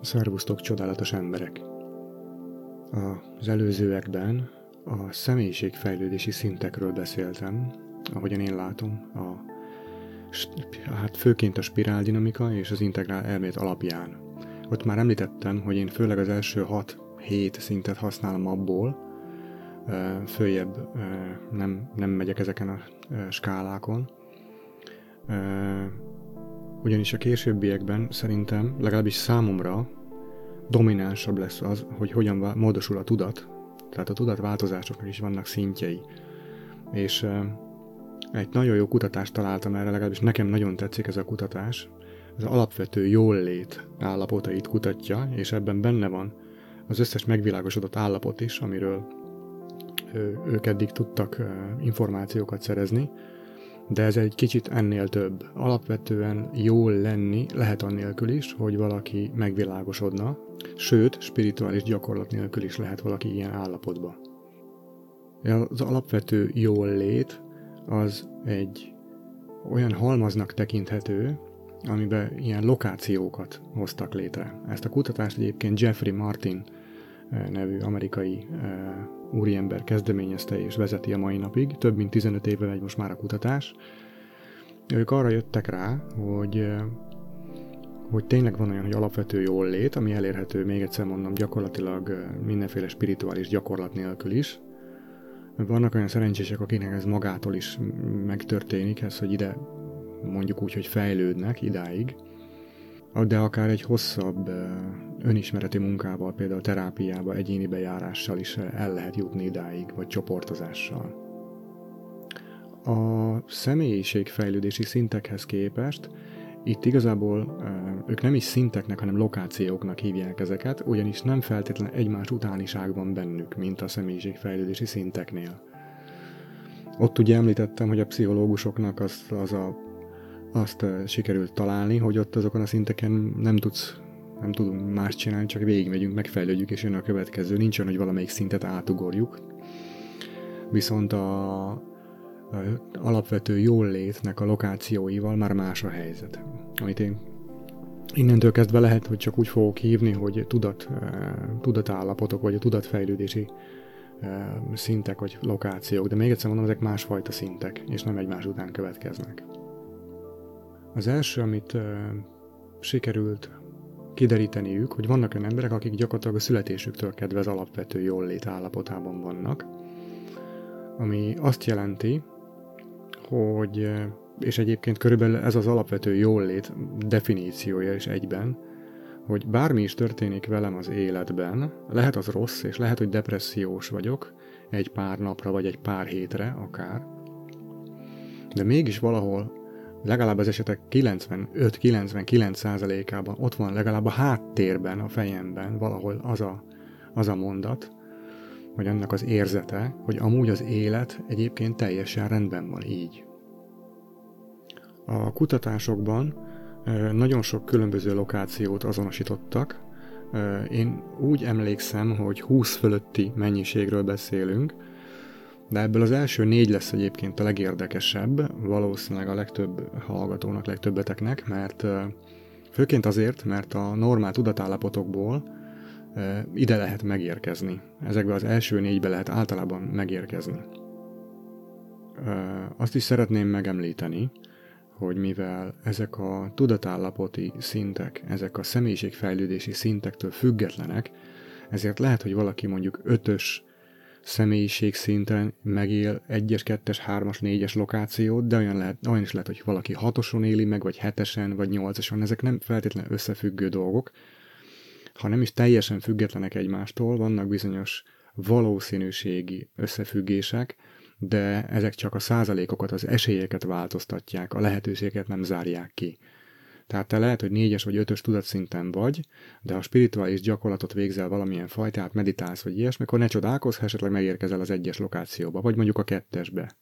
Szervusztok, csodálatos emberek! Az előzőekben a személyiségfejlődési szintekről beszéltem, ahogyan én látom, a, hát főként a spiráldinamika és az integrál elmélet alapján. Ott már említettem, hogy én főleg az első 6-7 szintet használom abból, följebb nem, nem megyek ezeken a skálákon, ugyanis a későbbiekben szerintem, legalábbis számomra dominánsabb lesz az, hogy hogyan módosul a tudat. Tehát a tudatváltozásoknak is vannak szintjei. És egy nagyon jó kutatást találtam erre, legalábbis nekem nagyon tetszik ez a kutatás. Ez az alapvető jól-lét állapotait kutatja, és ebben benne van az összes megvilágosodott állapot is, amiről ők eddig tudtak információkat szerezni, de ez egy kicsit ennél több. Alapvetően jól lenni lehet annélkül is, hogy valaki megvilágosodna, sőt, spirituális gyakorlat nélkül is lehet valaki ilyen állapotba. Az alapvető jól lét az egy olyan halmaznak tekinthető, amiben ilyen lokációkat hoztak létre. Ezt a kutatást egyébként Jeffrey Martin eh, nevű amerikai eh, úriember kezdeményezte és vezeti a mai napig. Több mint 15 éve megy most már a kutatás. Ők arra jöttek rá, hogy hogy tényleg van olyan, hogy alapvető jól lét, ami elérhető, még egyszer mondom, gyakorlatilag mindenféle spirituális gyakorlat nélkül is. Vannak olyan szerencsések, akiknek ez magától is megtörténik, ez, hogy ide mondjuk úgy, hogy fejlődnek idáig, de akár egy hosszabb önismereti munkával, például terápiába, egyéni bejárással is el lehet jutni idáig, vagy csoportozással. A személyiségfejlődési szintekhez képest itt igazából ők nem is szinteknek, hanem lokációknak hívják ezeket, ugyanis nem feltétlenül egymás utániság van bennük, mint a személyiségfejlődési szinteknél. Ott ugye említettem, hogy a pszichológusoknak az, az a, azt sikerült találni, hogy ott azokon a szinteken nem tudsz nem tudunk más csinálni, csak végigmegyünk, megfejlődjük, és jön a következő. Nincs olyan, hogy valamelyik szintet átugorjuk. Viszont a, alapvető jól létnek a lokációival már más a helyzet. Amit én innentől kezdve lehet, hogy csak úgy fogok hívni, hogy tudat, eh, tudatállapotok, vagy a tudatfejlődési eh, szintek, vagy lokációk, de még egyszer mondom, ezek másfajta szintek, és nem egymás után következnek. Az első, amit uh, sikerült kideríteniük, hogy vannak olyan emberek, akik gyakorlatilag a születésüktől kedve alapvető jól lét állapotában vannak, ami azt jelenti, hogy, és egyébként körülbelül ez az alapvető jólét definíciója is egyben, hogy bármi is történik velem az életben, lehet az rossz, és lehet, hogy depressziós vagyok, egy pár napra, vagy egy pár hétre akár, de mégis valahol legalább az esetek 95-99%-ában ott van legalább a háttérben, a fejemben valahol az a, az a mondat, vagy annak az érzete, hogy amúgy az élet egyébként teljesen rendben van így. A kutatásokban nagyon sok különböző lokációt azonosítottak. Én úgy emlékszem, hogy 20 fölötti mennyiségről beszélünk, de ebből az első négy lesz egyébként a legérdekesebb, valószínűleg a legtöbb hallgatónak, legtöbbeteknek, mert főként azért, mert a normál tudatállapotokból ide lehet megérkezni. Ezekbe az első négybe lehet általában megérkezni. Azt is szeretném megemlíteni, hogy mivel ezek a tudatállapoti szintek, ezek a személyiségfejlődési szintektől függetlenek, ezért lehet, hogy valaki mondjuk ötös személyiség szinten megél egyes, kettes, hármas, négyes lokációt, de olyan, lehet, olyan is lehet, hogy valaki hatoson éli meg, vagy hetesen, vagy nyolcason. Ezek nem feltétlenül összefüggő dolgok, ha nem is teljesen függetlenek egymástól, vannak bizonyos valószínűségi összefüggések, de ezek csak a százalékokat, az esélyeket változtatják, a lehetőséget nem zárják ki. Tehát te lehet, hogy négyes vagy ötös tudatszinten vagy, de ha spirituális gyakorlatot végzel valamilyen fajtát, meditálsz vagy ilyesmi, akkor ne csodálkozz, ha esetleg megérkezel az egyes lokációba, vagy mondjuk a kettesbe.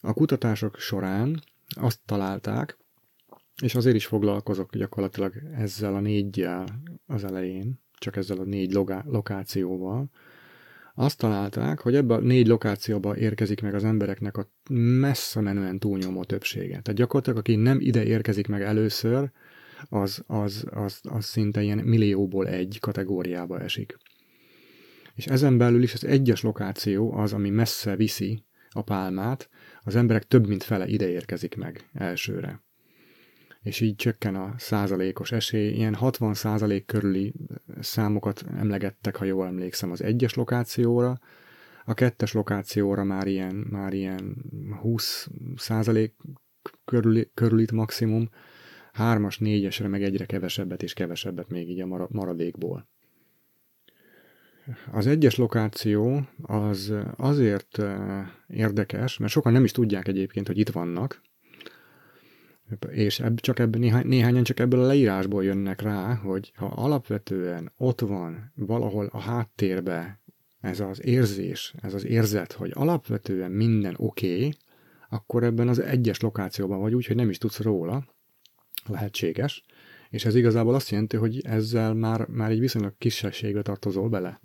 A kutatások során azt találták, és azért is foglalkozok gyakorlatilag ezzel a négyjel az elején, csak ezzel a négy lokációval, azt találták, hogy ebben a négy lokációba érkezik meg az embereknek a messze menően túlnyomó többsége. Tehát gyakorlatilag, aki nem ide érkezik meg először, az, az, az, az szinte ilyen millióból egy kategóriába esik. És ezen belül is az egyes lokáció az, ami messze viszi a pálmát, az emberek több mint fele ide érkezik meg elsőre. És így csökken a százalékos esély, ilyen 60 százalék körüli számokat emlegettek, ha jól emlékszem, az egyes lokációra, a kettes lokációra már ilyen, már ilyen 20 százalék körül, körülit maximum, hármas, négyesre meg egyre kevesebbet és kevesebbet még így a maradékból. Az egyes lokáció az azért érdekes, mert sokan nem is tudják egyébként, hogy itt vannak, és ebb, csak ebből néhány, néhányan csak ebből a leírásból jönnek rá, hogy ha alapvetően ott van valahol a háttérbe ez az érzés, ez az érzet, hogy alapvetően minden oké, okay, akkor ebben az egyes lokációban vagy úgy, hogy nem is tudsz róla, lehetséges, és ez igazából azt jelenti, hogy ezzel már, már egy viszonylag kisességbe tartozol bele.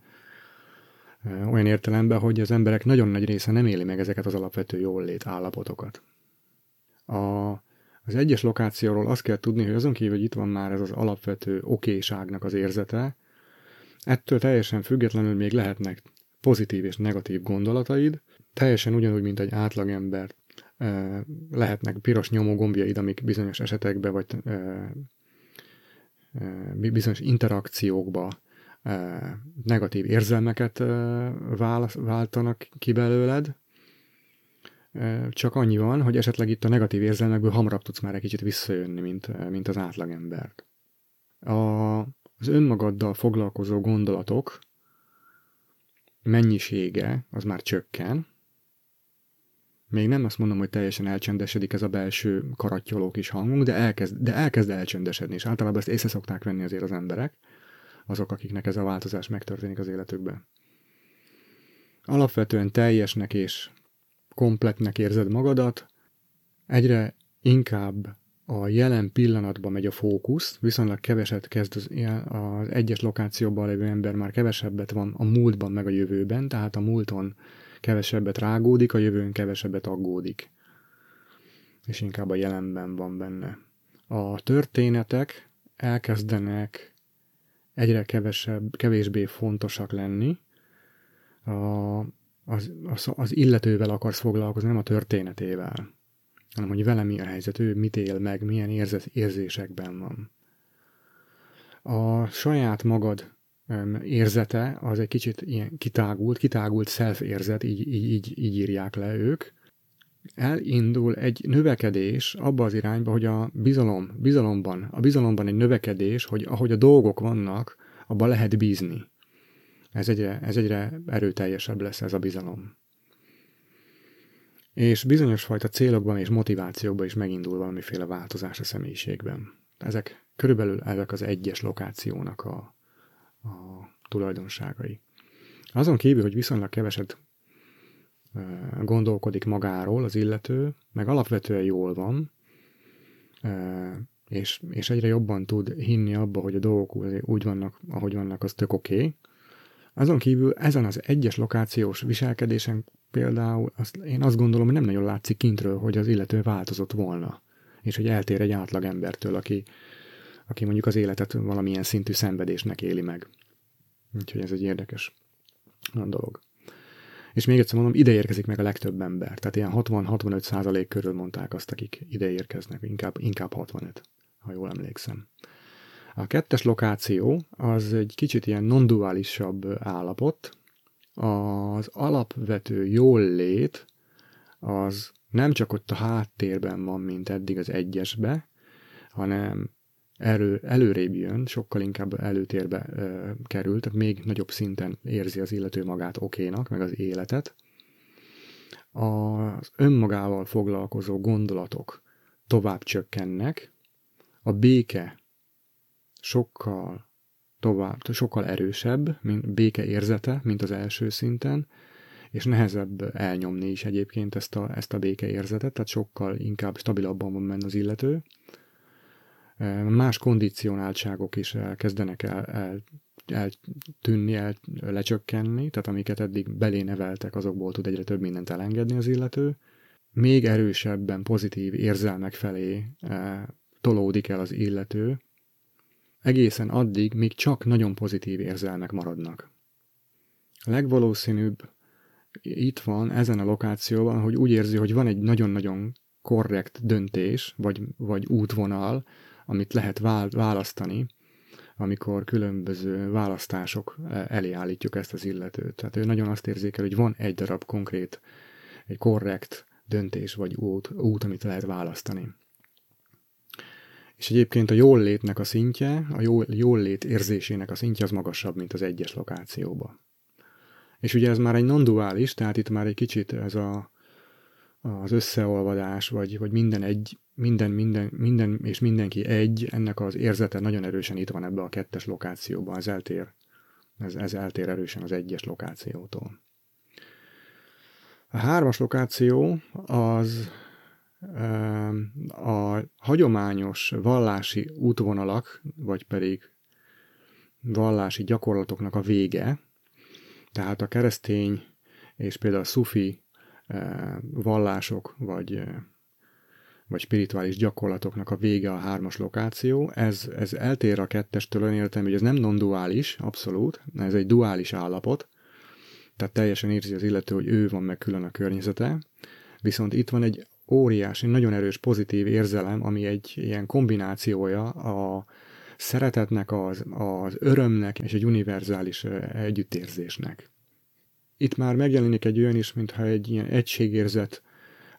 Olyan értelemben, hogy az emberek nagyon nagy része nem éli meg ezeket az alapvető jólét állapotokat. A, az egyes lokációról azt kell tudni, hogy azon kívül, hogy itt van már ez az alapvető okéságnak az érzete, ettől teljesen függetlenül még lehetnek pozitív és negatív gondolataid, teljesen ugyanúgy, mint egy átlagember lehetnek piros nyomógombjaid, amik bizonyos esetekben vagy bizonyos interakciókba negatív érzelmeket váltanak ki belőled, csak annyi van, hogy esetleg itt a negatív érzelmekből hamarabb tudsz már egy kicsit visszajönni, mint, mint az átlagembert. A, az önmagaddal foglalkozó gondolatok mennyisége az már csökken, még nem azt mondom, hogy teljesen elcsendesedik ez a belső karattyoló kis hangunk, de elkezd, de elkezd elcsendesedni, és általában ezt észre szokták venni azért az emberek, azok, akiknek ez a változás megtörténik az életükben. Alapvetően teljesnek és kompletnek érzed magadat, egyre inkább a jelen pillanatban megy a fókusz, viszonylag keveset kezd az, az egyes lokációban lévő ember már kevesebbet van a múltban meg a jövőben, tehát a múlton kevesebbet rágódik, a jövőn kevesebbet aggódik. És inkább a jelenben van benne. A történetek elkezdenek egyre kevesebb, kevésbé fontosak lenni. A, az, az, az illetővel akarsz foglalkozni, nem a történetével, hanem hogy vele mi a helyzet, ő mit él meg, milyen érzet, érzésekben van. A saját magad érzete az egy kicsit ilyen kitágult, kitágult self-érzet, így, így, így, így írják le ők. Elindul egy növekedés abba az irányba, hogy a bizalom, bizalomban, a bizalomban egy növekedés, hogy ahogy a dolgok vannak, abba lehet bízni. Ez egyre, ez egyre erőteljesebb lesz ez a bizalom. És bizonyos fajta célokban és motivációkban is megindul valamiféle változás a személyiségben. Ezek körülbelül ezek az egyes lokációnak a, a tulajdonságai. Azon kívül, hogy viszonylag keveset gondolkodik magáról az illető, meg alapvetően jól van, és, és egyre jobban tud hinni abba, hogy a dolgok úgy vannak, ahogy vannak, az tök oké. Okay. Azon kívül ezen az egyes lokációs viselkedésen például azt, én azt gondolom, hogy nem nagyon látszik kintről, hogy az illető változott volna, és hogy eltér egy átlag embertől, aki, aki mondjuk az életet valamilyen szintű szenvedésnek éli meg. Úgyhogy ez egy érdekes dolog. És még egyszer mondom, ide érkezik meg a legtöbb ember. Tehát ilyen 60-65 százalék körül mondták azt, akik ide érkeznek, inkább, inkább 65, ha jól emlékszem. A kettes lokáció az egy kicsit ilyen non-duálisabb állapot. Az alapvető jól lét az nem csak ott a háttérben van, mint eddig az egyesbe, hanem erő, előrébb jön, sokkal inkább előtérbe ö, kerül, tehát még nagyobb szinten érzi az illető magát okénak, meg az életet. Az önmagával foglalkozó gondolatok tovább csökkennek, a béke sokkal tovább, sokkal erősebb, mint béke érzete, mint az első szinten, és nehezebb elnyomni is egyébként ezt a, ezt a béke érzetet, tehát sokkal inkább stabilabban van benne az illető más kondicionáltságok is kezdenek el, el, eltűnni, el, lecsökkenni, tehát amiket eddig belé neveltek, azokból tud egyre több mindent elengedni az illető. Még erősebben pozitív érzelmek felé e, tolódik el az illető, egészen addig, míg csak nagyon pozitív érzelmek maradnak. Legvalószínűbb itt van, ezen a lokációban, hogy úgy érzi, hogy van egy nagyon-nagyon korrekt döntés, vagy, vagy útvonal, amit lehet választani, amikor különböző választások elé állítjuk ezt az illetőt. Tehát ő nagyon azt érzékel, hogy van egy darab konkrét, egy korrekt döntés vagy út, út amit lehet választani. És egyébként a jól létnek a szintje, a jól, jól lét érzésének a szintje az magasabb, mint az egyes lokációban. És ugye ez már egy non-duális, tehát itt már egy kicsit ez a, az összeolvadás, vagy, vagy minden egy, minden, minden, minden és mindenki egy, ennek az érzete nagyon erősen itt van ebbe a kettes lokációban, ez eltér, ez, ez eltér erősen az egyes lokációtól. A hármas lokáció az a hagyományos vallási útvonalak, vagy pedig vallási gyakorlatoknak a vége, tehát a keresztény és például a szufi vallások, vagy, vagy spirituális gyakorlatoknak a vége a hármas lokáció. Ez, ez eltér a kettestől olyan értelme, hogy ez nem non-duális, abszolút, ez egy duális állapot, tehát teljesen érzi az illető, hogy ő van meg külön a környezete, viszont itt van egy óriási, nagyon erős pozitív érzelem, ami egy ilyen kombinációja a szeretetnek, az, az örömnek és egy univerzális együttérzésnek. Itt már megjelenik egy olyan is, mintha egy ilyen egységérzet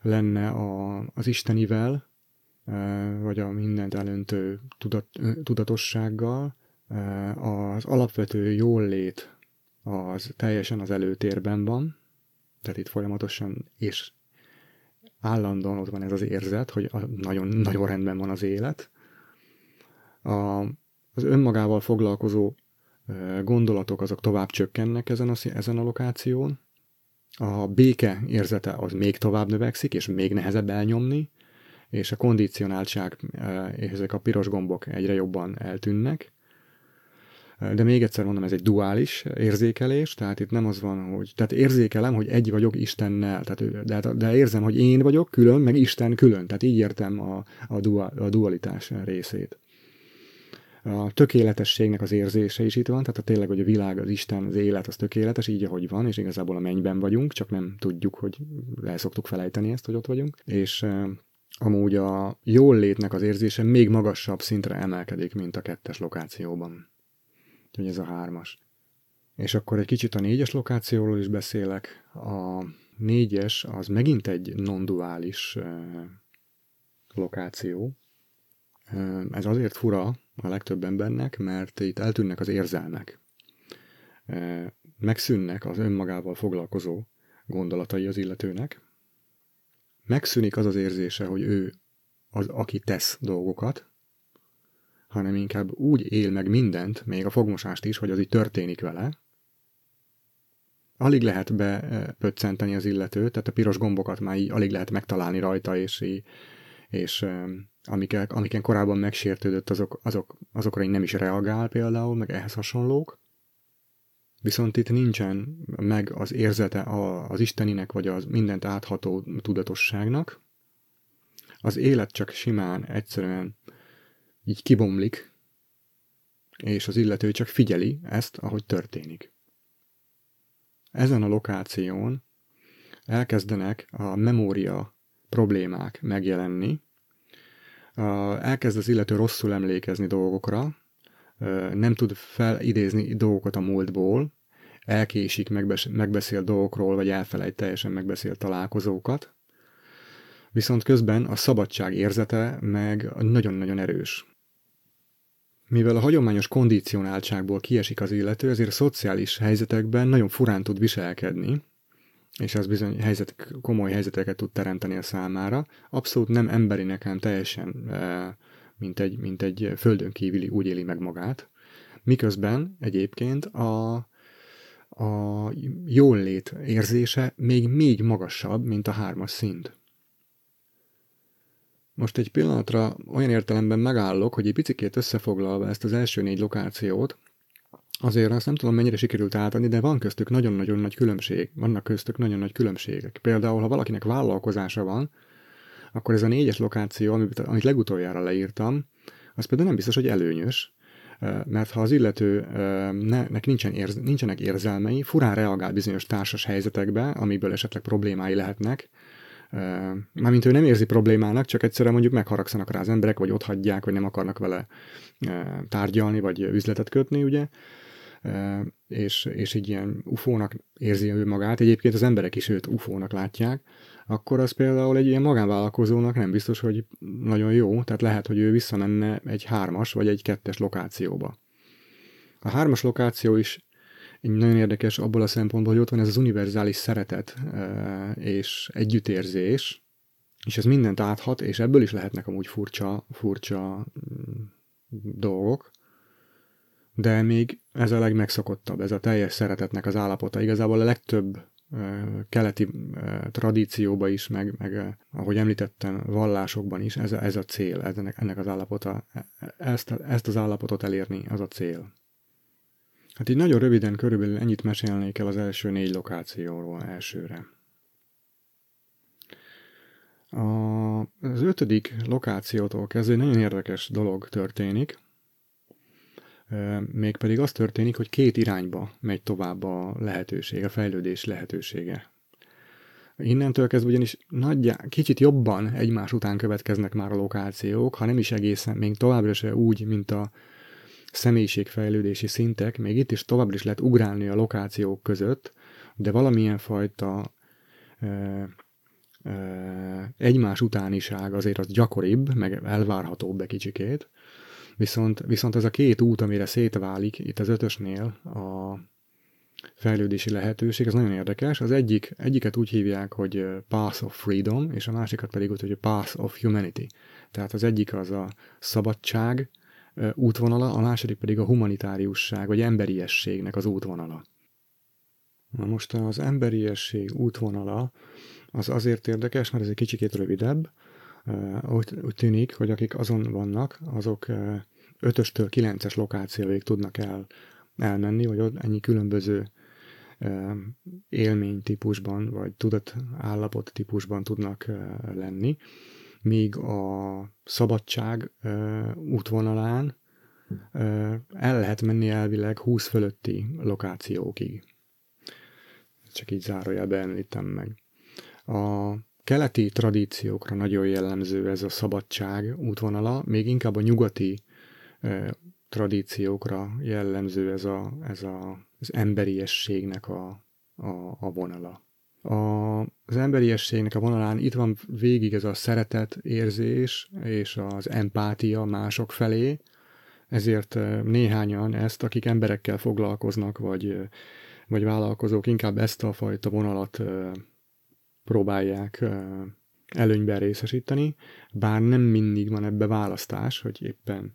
lenne a, az Istenivel, vagy a mindent elöntő tudat, tudatossággal, az alapvető jól lét az teljesen az előtérben van, tehát itt folyamatosan és állandóan ott van ez az érzet, hogy nagyon, nagyon rendben van az élet. A, az önmagával foglalkozó gondolatok azok tovább csökkennek ezen a, ezen a lokáción. A béke érzete az még tovább növekszik, és még nehezebb elnyomni, és a kondicionáltság és ezek a piros gombok egyre jobban eltűnnek. De még egyszer mondom, ez egy duális érzékelés, tehát itt nem az van, hogy, tehát érzékelem, hogy egy vagyok Istennel, tehát, de, de érzem, hogy én vagyok külön, meg Isten külön, tehát így értem a, a, dual, a dualitás részét. A tökéletességnek az érzése is itt van, tehát a tényleg, hogy a világ, az Isten, az élet, az tökéletes, így, ahogy van, és igazából a mennyben vagyunk, csak nem tudjuk, hogy el szoktuk felejteni ezt, hogy ott vagyunk. És amúgy a jól létnek az érzése még magasabb szintre emelkedik, mint a kettes lokációban. Úgyhogy ez a hármas. És akkor egy kicsit a négyes lokációról is beszélek. A négyes az megint egy non-duális lokáció. Ez azért fura a legtöbb embernek, mert itt eltűnnek az érzelmek. Megszűnnek az önmagával foglalkozó gondolatai az illetőnek. Megszűnik az az érzése, hogy ő az, aki tesz dolgokat, hanem inkább úgy él meg mindent, még a fogmosást is, hogy az így történik vele. Alig lehet bepöccenteni az illetőt, tehát a piros gombokat már így alig lehet megtalálni rajta, és, és amiken, amiken korábban megsértődött, azok, azok, azokra így nem is reagál például, meg ehhez hasonlók. Viszont itt nincsen meg az érzete az Isteninek, vagy az mindent átható tudatosságnak. Az élet csak simán, egyszerűen így kibomlik, és az illető csak figyeli ezt, ahogy történik. Ezen a lokáción elkezdenek a memória problémák megjelenni, elkezd az illető rosszul emlékezni dolgokra, nem tud felidézni dolgokat a múltból, elkésik, megbeszél dolgokról, vagy elfelejt teljesen megbeszél találkozókat, viszont közben a szabadság érzete meg nagyon-nagyon erős. Mivel a hagyományos kondicionáltságból kiesik az illető, ezért szociális helyzetekben nagyon furán tud viselkedni, és az bizony helyzet, komoly helyzeteket tud teremteni a számára. Abszolút nem emberinek, hanem teljesen e, mint egy, mint egy földön kívüli úgy éli meg magát. Miközben egyébként a, a jólét érzése még még magasabb, mint a hármas szint. Most egy pillanatra olyan értelemben megállok, hogy egy picikét összefoglalva ezt az első négy lokációt, azért azt nem tudom mennyire sikerült átadni, de van köztük nagyon-nagyon nagy különbség. Vannak köztük nagyon nagy különbségek. Például, ha valakinek vállalkozása van, akkor ez a négyes lokáció, amit, amit legutoljára leírtam, az például nem biztos, hogy előnyös, mert ha az illető nek nincsen érz, nincsenek érzelmei, furán reagál bizonyos társas helyzetekbe, amiből esetleg problémái lehetnek, Mármint ő nem érzi problémának, csak egyszerűen mondjuk megharagszanak rá az emberek, vagy ott hagyják, vagy nem akarnak vele tárgyalni, vagy üzletet kötni, ugye, és, és így ilyen ufónak érzi ő magát, egyébként az emberek is őt ufónak látják, akkor az például egy ilyen magánvállalkozónak nem biztos, hogy nagyon jó, tehát lehet, hogy ő visszamenne egy hármas vagy egy kettes lokációba. A hármas lokáció is egy nagyon érdekes abból a szempontból, hogy ott van ez az univerzális szeretet és együttérzés, és ez mindent áthat, és ebből is lehetnek amúgy furcsa, furcsa mm, dolgok, de még ez a legmegszokottabb, ez a teljes szeretetnek az állapota. Igazából a legtöbb keleti tradícióba is, meg, meg ahogy említettem, vallásokban is ez a, ez a cél, ennek, ennek az állapota, e, e, ezt, ezt az állapotot elérni, az a cél. Hát így nagyon röviden körülbelül ennyit mesélnék el az első négy lokációról elsőre. A, az ötödik lokációtól kezdve nagyon érdekes dolog történik, mégpedig az történik, hogy két irányba megy tovább a lehetőség, a fejlődés lehetősége. Innentől kezdve ugyanis nagyjá, kicsit jobban egymás után következnek már a lokációk, ha nem is egészen, még továbbra se úgy, mint a személyiségfejlődési szintek, még itt is továbbra is lehet ugrálni a lokációk között, de valamilyen fajta ö, ö, egymás utániság azért az gyakoribb, meg elvárhatóbb egy kicsikét, viszont, viszont ez a két út, amire szétválik itt az ötösnél a fejlődési lehetőség, az nagyon érdekes. Az egyik, egyiket úgy hívják, hogy Path of Freedom, és a másikat pedig úgy, hogy Path of Humanity. Tehát az egyik az a szabadság, útvonala, a második pedig a humanitáriusság, vagy emberiességnek az útvonala. Na most az emberiesség útvonala az azért érdekes, mert ez egy kicsikét rövidebb. Úgy, tűnik, hogy akik azon vannak, azok 5-től 9-es lokációig tudnak el, elmenni, vagy ott ennyi különböző élménytípusban, vagy tudatállapot típusban tudnak lenni míg a szabadság útvonalán el lehet menni elvileg 20 fölötti lokációkig. Csak így zárójelbe említem meg. A keleti tradíciókra nagyon jellemző ez a szabadság útvonala, még inkább a nyugati tradíciókra jellemző ez, a, ez a, az emberiességnek a, a, a vonala a, az emberiességnek a vonalán itt van végig ez a szeretet érzés és az empátia mások felé, ezért néhányan ezt, akik emberekkel foglalkoznak, vagy, vagy vállalkozók, inkább ezt a fajta vonalat próbálják előnyben részesíteni, bár nem mindig van ebbe választás, hogy éppen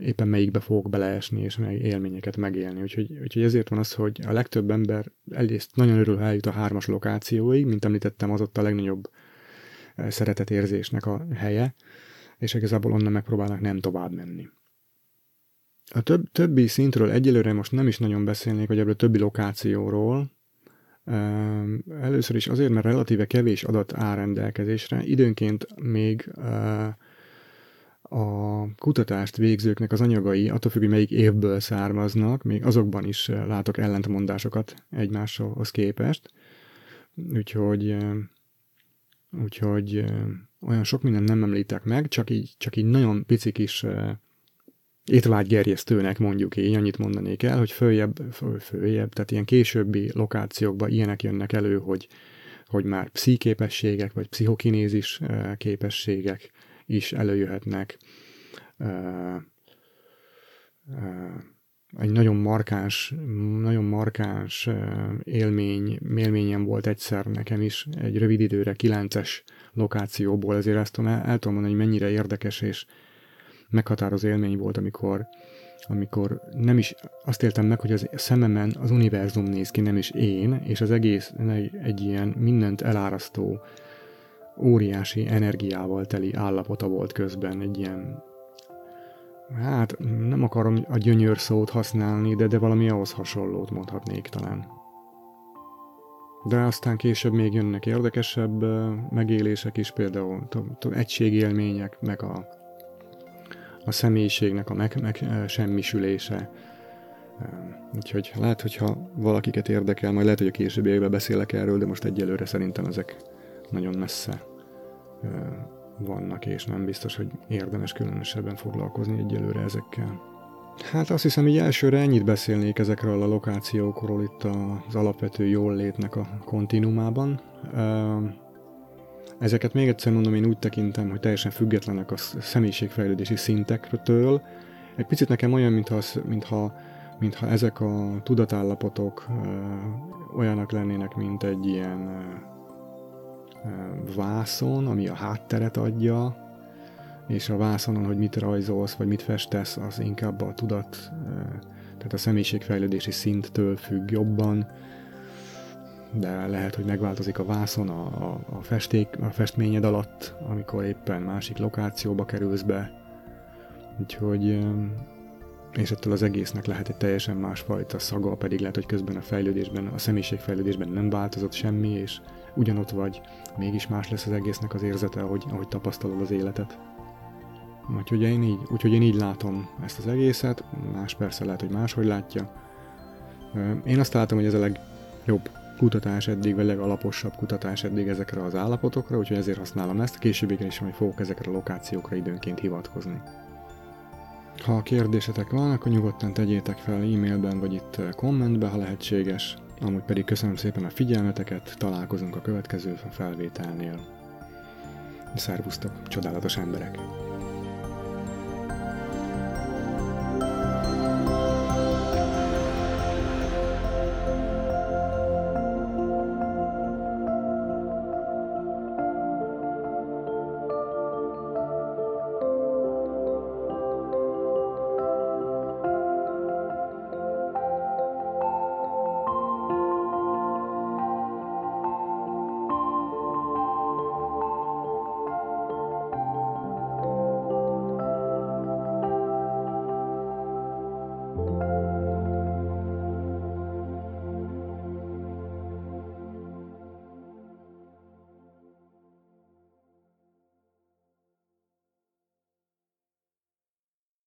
éppen melyikbe fogok beleesni, és mely élményeket megélni. Úgyhogy, úgyhogy ezért van az, hogy a legtöbb ember egyrészt nagyon örül, ha eljut a hármas lokációig, mint említettem, az ott a legnagyobb szeretetérzésnek a helye, és igazából onnan megpróbálnak nem tovább menni. A több, többi szintről egyelőre most nem is nagyon beszélnék, vagy ebből a többi lokációról. Először is azért, mert relatíve kevés adat áll rendelkezésre, időnként még a kutatást végzőknek az anyagai, attól függ, hogy melyik évből származnak, még azokban is eh, látok ellentmondásokat egymáshoz képest. Úgyhogy, eh, úgyhogy eh, olyan sok minden nem említek meg, csak így, csak így nagyon pici kis étvágygerjesztőnek mondjuk így, annyit mondanék el, hogy följebb, följebb, tehát ilyen későbbi lokációkban ilyenek jönnek elő, hogy, hogy már pszichiképességek, vagy pszichokinézis képességek, is előjöhetnek. Egy nagyon markáns, nagyon markáns élmény, élményem volt egyszer nekem is, egy rövid időre, kilences lokációból, ezért ezt el, el tudom mondani, hogy mennyire érdekes és meghatározó élmény volt, amikor, amikor nem is azt éltem meg, hogy az szememen az univerzum néz ki, nem is én, és az egész egy, egy ilyen mindent elárasztó óriási energiával teli állapota volt közben, egy ilyen hát nem akarom a gyönyör szót használni, de, de valami ahhoz hasonlót mondhatnék talán. De aztán később még jönnek érdekesebb megélések is, például egységélmények, meg a, a személyiségnek a meg, meg semmisülése. Úgyhogy lehet, hogyha valakiket érdekel, majd lehet, hogy a későbbiekben beszélek erről, de most egyelőre szerintem ezek nagyon messze vannak, és nem biztos, hogy érdemes különösebben foglalkozni egyelőre ezekkel. Hát azt hiszem, hogy elsőre ennyit beszélnék ezekről a lokációkról itt az alapvető jól létnek a kontinumában. Ezeket még egyszer mondom, én úgy tekintem, hogy teljesen függetlenek a személyiségfejlődési szintektől. Egy picit nekem olyan, mintha, mintha, mintha ezek a tudatállapotok olyanak lennének, mint egy ilyen vászon, ami a hátteret adja, és a vászonon, hogy mit rajzolsz, vagy mit festesz, az inkább a tudat, tehát a személyiségfejlődési szinttől függ jobban, de lehet, hogy megváltozik a vászon a, a, a, festék, a festményed alatt, amikor éppen másik lokációba kerülsz be. Úgyhogy és ettől az egésznek lehet egy teljesen másfajta szaga, pedig lehet, hogy közben a fejlődésben, a személyiségfejlődésben nem változott semmi, és ugyanott vagy, mégis más lesz az egésznek az érzete, ahogy, ahogy tapasztalod az életet. Úgyhogy én, így, úgyhogy én így látom ezt az egészet, más persze lehet, hogy máshogy látja. Én azt látom, hogy ez a legjobb kutatás eddig, vagy legalaposabb kutatás eddig ezekre az állapotokra, úgyhogy ezért használom ezt, későbbiekben is majd fogok ezekre a lokációkra időnként hivatkozni. Ha kérdésetek van, akkor nyugodtan tegyétek fel e-mailben vagy itt kommentbe, ha lehetséges. Amúgy pedig köszönöm szépen a figyelmeteket, találkozunk a következő felvételnél. Szervusztok, csodálatos emberek!